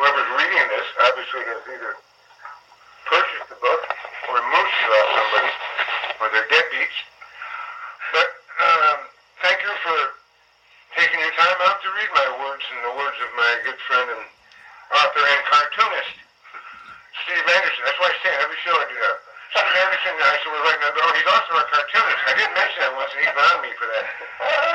Whoever's reading this obviously has either purchased the book or mooch it off somebody, or they're deadbeats. But um, thank you for taking your time out to read my words and the words of my good friend and author and cartoonist, Steve Anderson. That's why I say every show I do that. Steve Anderson, I said, we're writing, oh, he's also a cartoonist. I didn't mention that once, and he's on me for that.